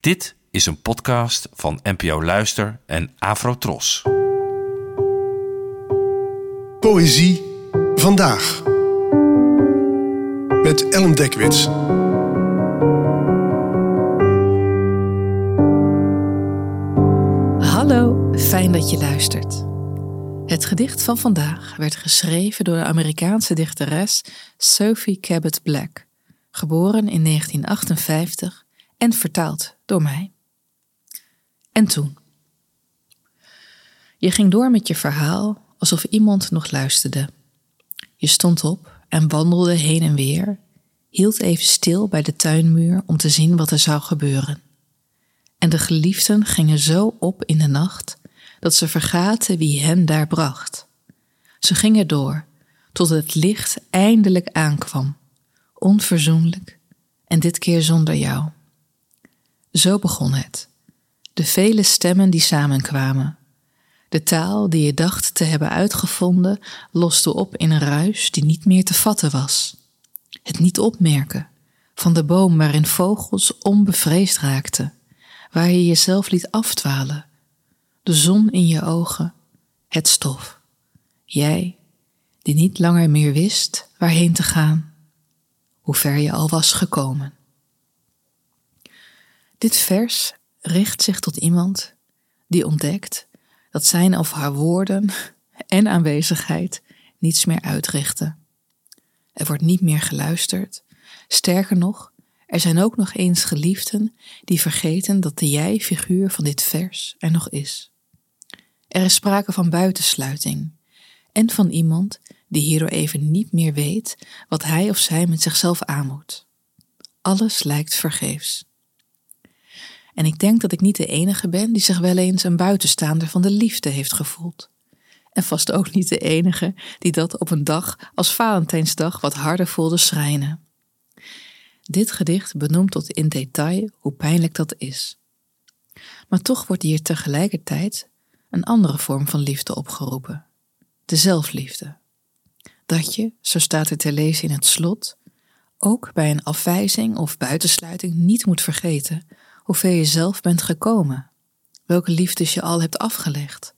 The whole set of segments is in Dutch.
Dit is een podcast van NPO Luister en Afrotros. Poëzie vandaag. Met Ellen Dekwits. Hallo, fijn dat je luistert. Het gedicht van vandaag werd geschreven door de Amerikaanse dichteres Sophie Cabot Black, geboren in 1958 en vertaald door mij. En toen. Je ging door met je verhaal alsof iemand nog luisterde. Je stond op en wandelde heen en weer, hield even stil bij de tuinmuur om te zien wat er zou gebeuren. En de geliefden gingen zo op in de nacht dat ze vergaten wie hen daar bracht. Ze gingen door tot het licht eindelijk aankwam, onverzoenlijk en dit keer zonder jou. Zo begon het. De vele stemmen die samenkwamen. De taal die je dacht te hebben uitgevonden loste op in een ruis die niet meer te vatten was. Het niet opmerken van de boom waarin vogels onbevreesd raakten, waar je jezelf liet afdwalen, de zon in je ogen, het stof. Jij, die niet langer meer wist waarheen te gaan, hoe ver je al was gekomen. Dit vers richt zich tot iemand die ontdekt dat zijn of haar woorden en aanwezigheid niets meer uitrichten. Er wordt niet meer geluisterd. Sterker nog, er zijn ook nog eens geliefden die vergeten dat de jij-figuur van dit vers er nog is. Er is sprake van buitensluiting en van iemand die hierdoor even niet meer weet wat hij of zij met zichzelf aan moet. Alles lijkt vergeefs. En ik denk dat ik niet de enige ben die zich wel eens een buitenstaander van de liefde heeft gevoeld. En vast ook niet de enige die dat op een dag als Valentijnsdag wat harder voelde schrijnen. Dit gedicht benoemt tot in detail hoe pijnlijk dat is. Maar toch wordt hier tegelijkertijd een andere vorm van liefde opgeroepen: de zelfliefde. Dat je, zo staat er te lezen in het slot, ook bij een afwijzing of buitensluiting niet moet vergeten hoeveel je zelf bent gekomen, welke liefdes je al hebt afgelegd,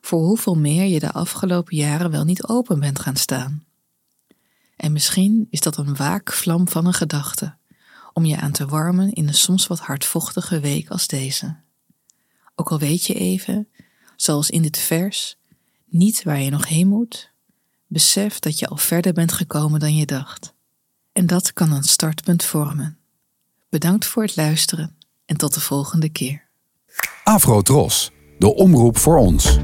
voor hoeveel meer je de afgelopen jaren wel niet open bent gaan staan. En misschien is dat een waakvlam van een gedachte, om je aan te warmen in een soms wat hardvochtige week als deze. Ook al weet je even, zoals in dit vers, niet waar je nog heen moet, besef dat je al verder bent gekomen dan je dacht. En dat kan een startpunt vormen. Bedankt voor het luisteren en tot de volgende keer. Afro Tros, de omroep voor ons.